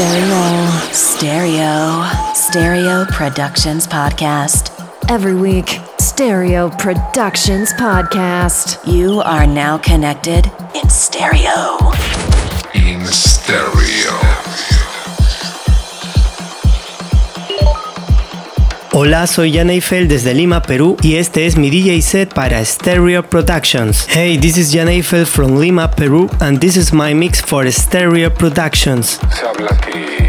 Stereo, Stereo, Stereo Productions Podcast. Every week, Stereo Productions Podcast. You are now connected in stereo. In stereo. Hola, soy Jeaneiffel desde Lima, Perú, y este es mi DJ set para Stereo Productions. Hey, this is Jeaneiffel from Lima, Peru, and this is my mix for Stereo Productions. Se habla aquí.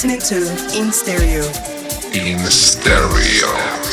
Listening to In Stereo. In Stereo.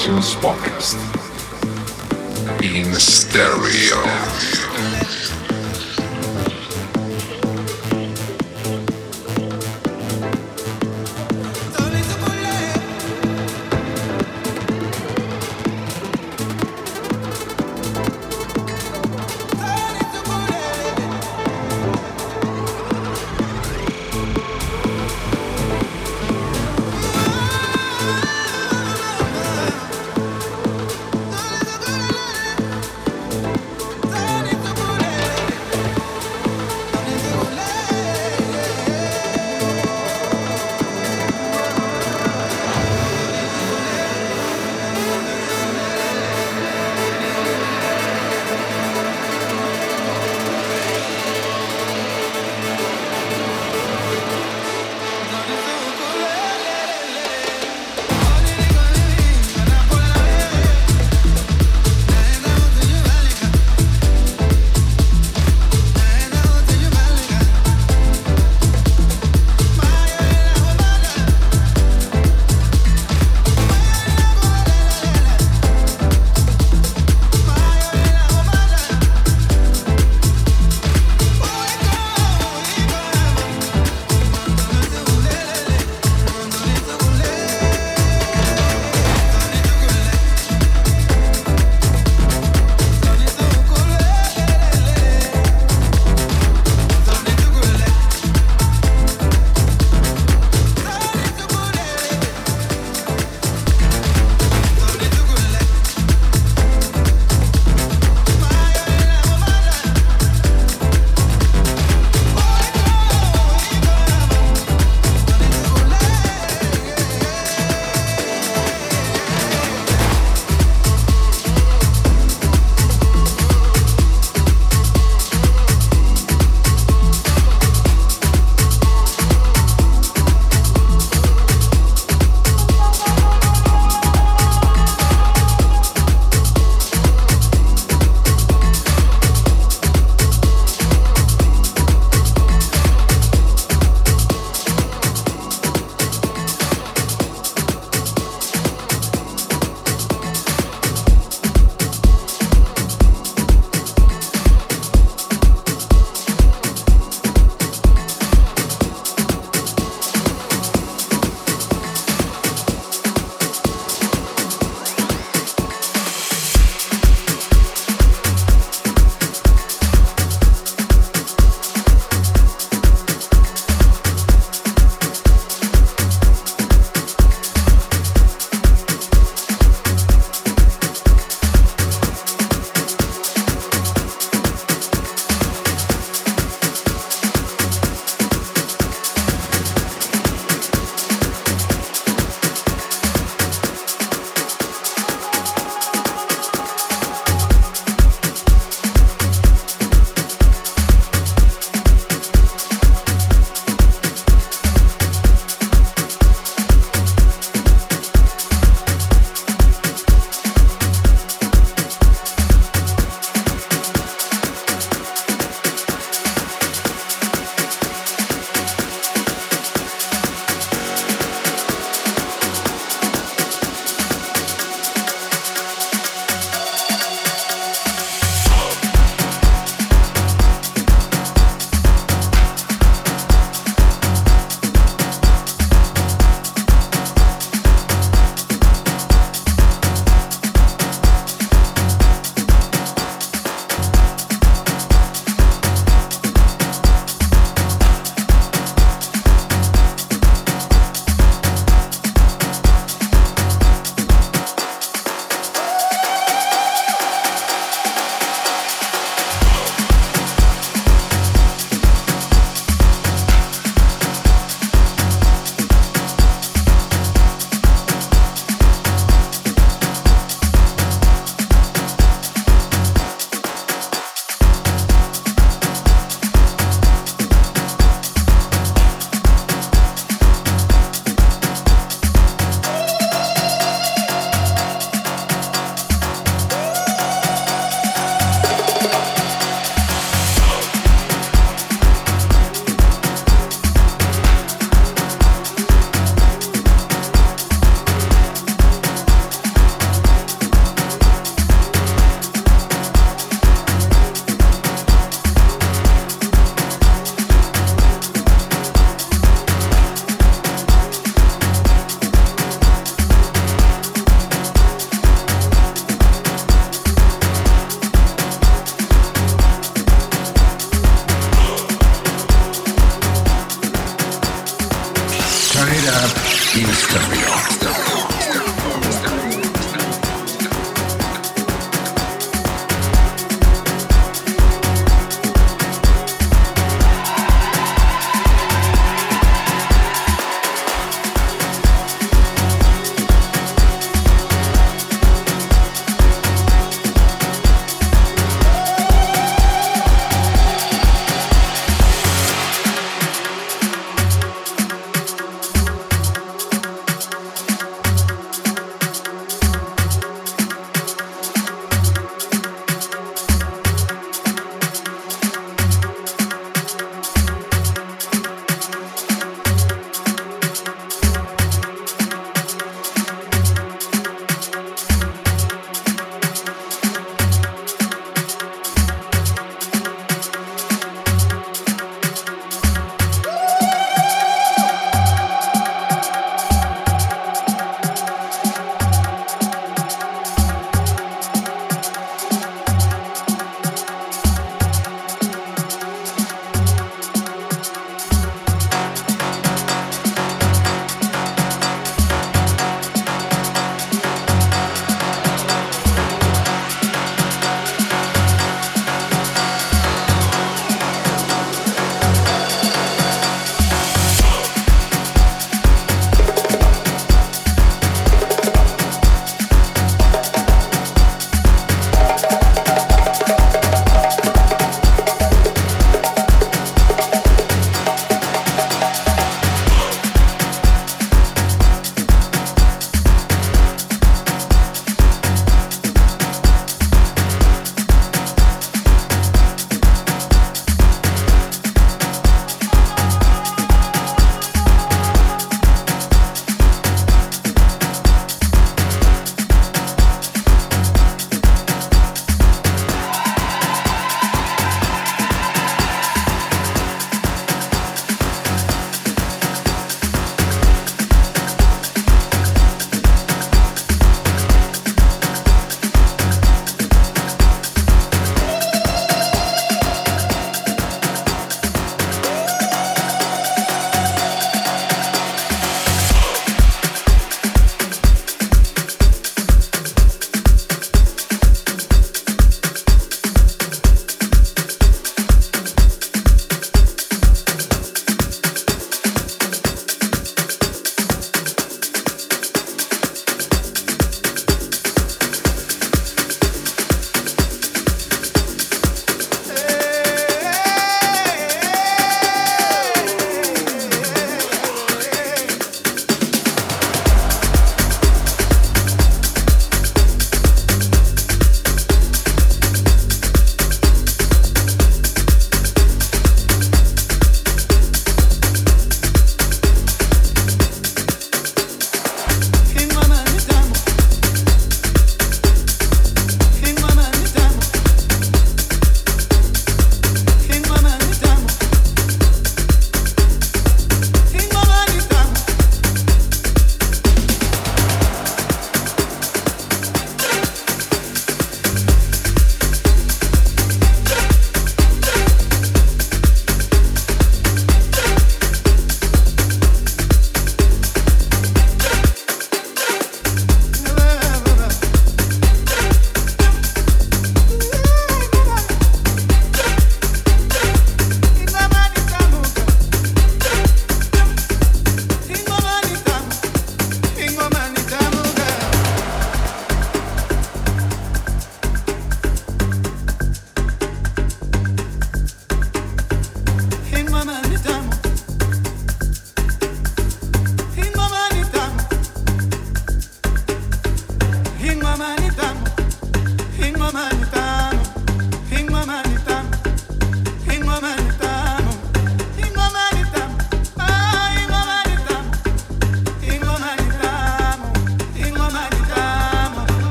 Productions Podcast.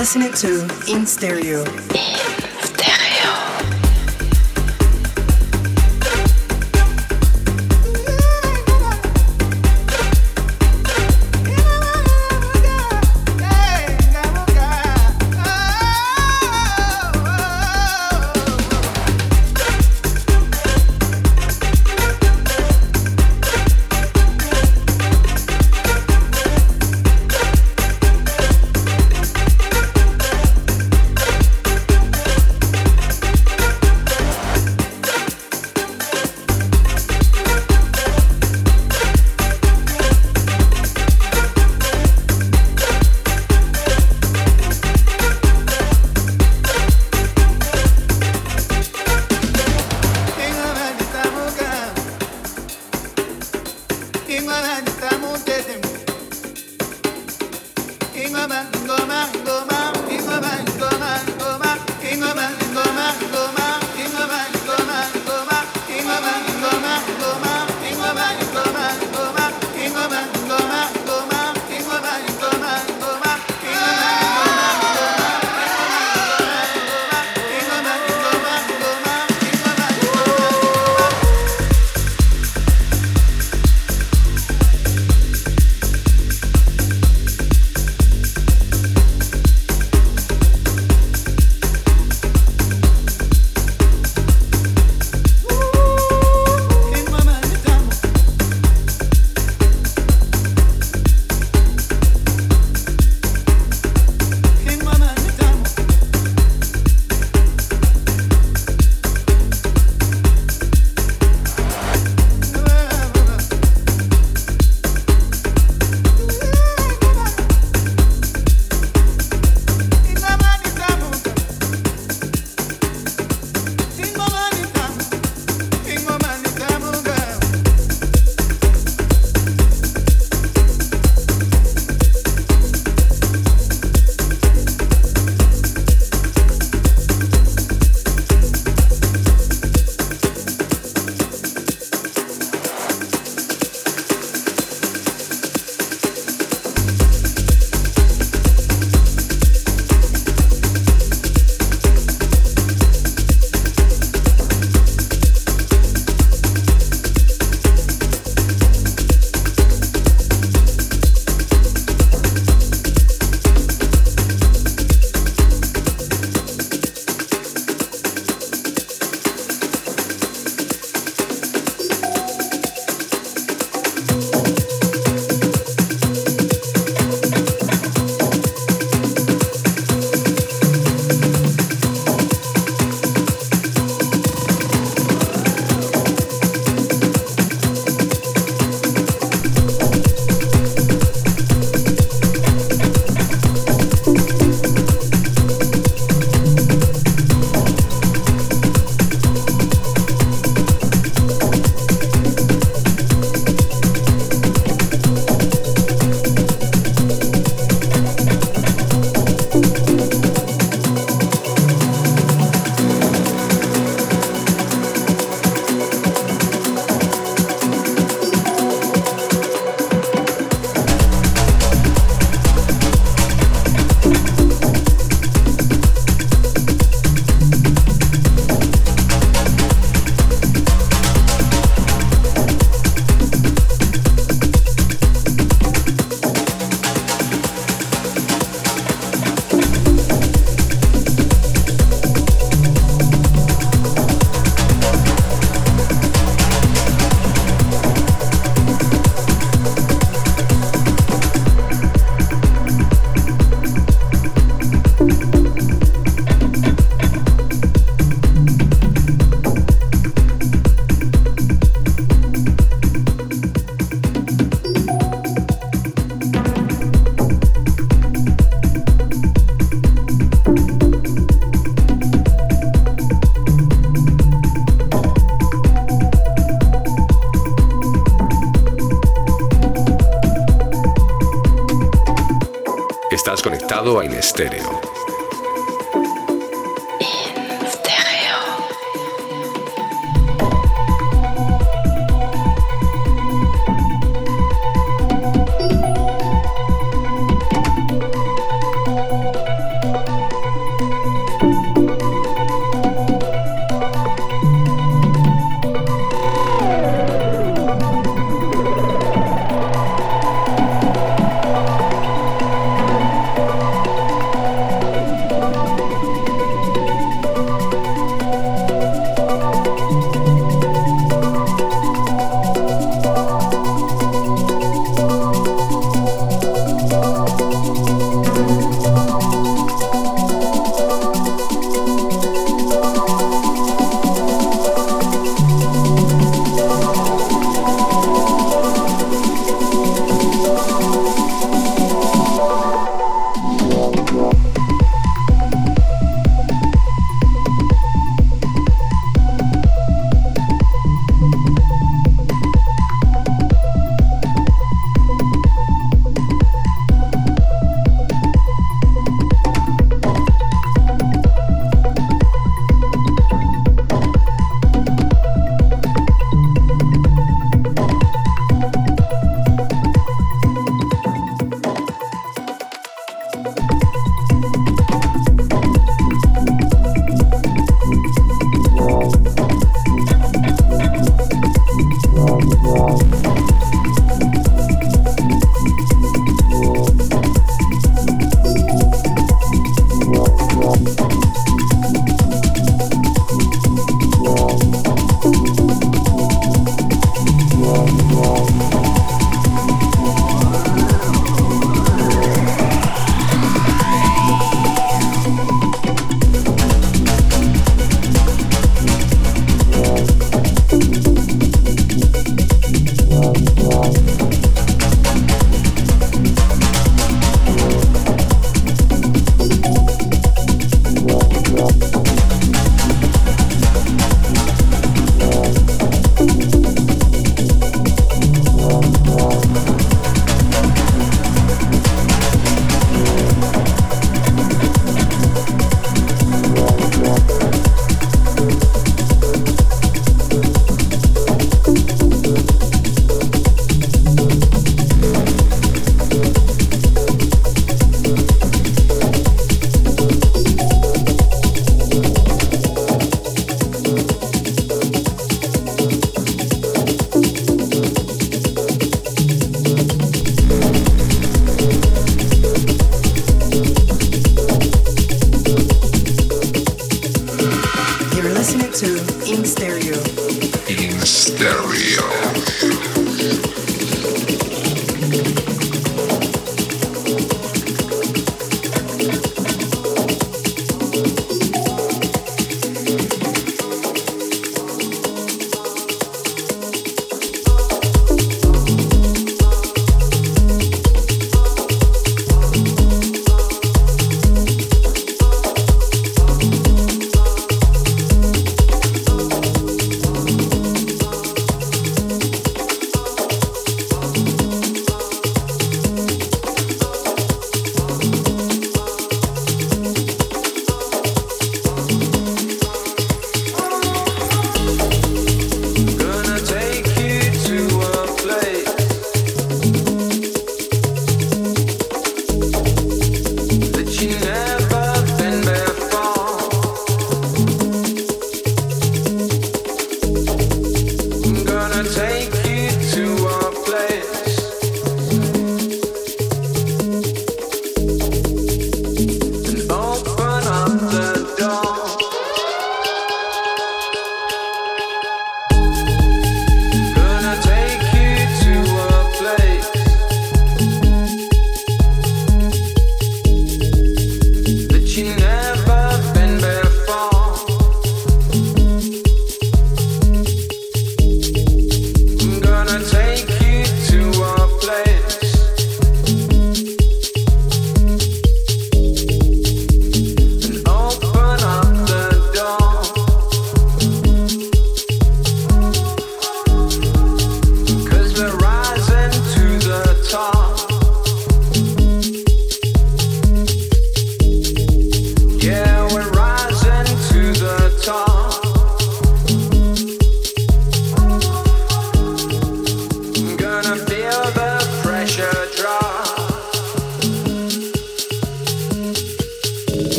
Listening to In Stereo. a Inestel.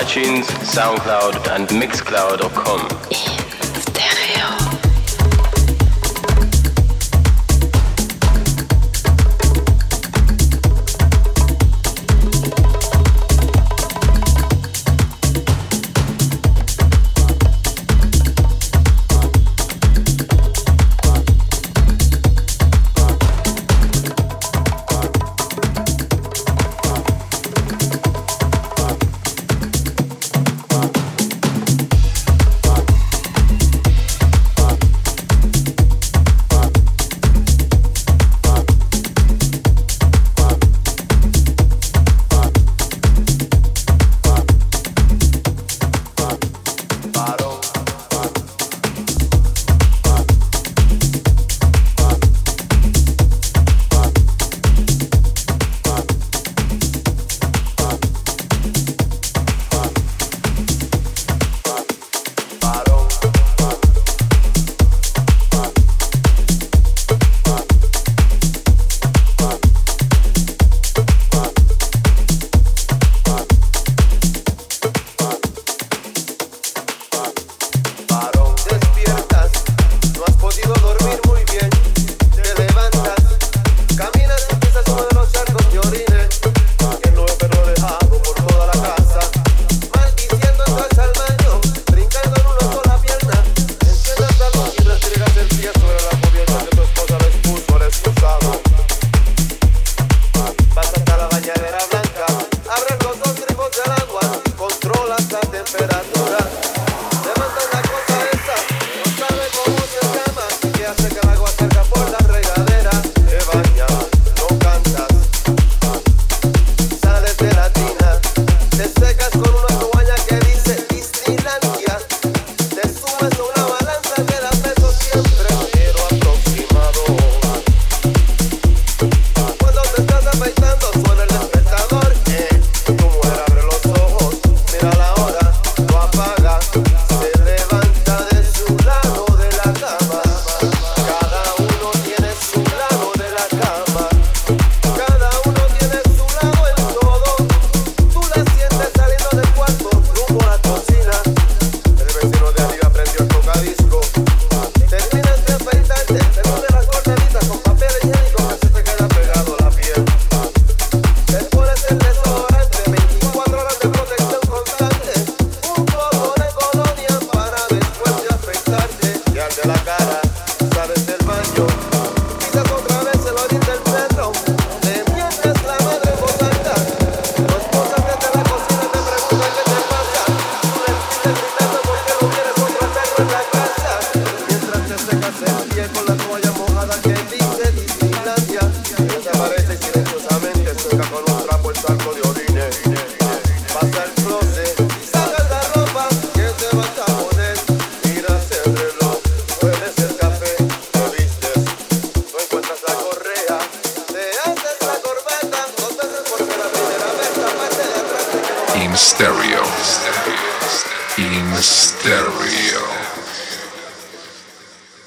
iTunes, SoundCloud, and Mixcloud.com.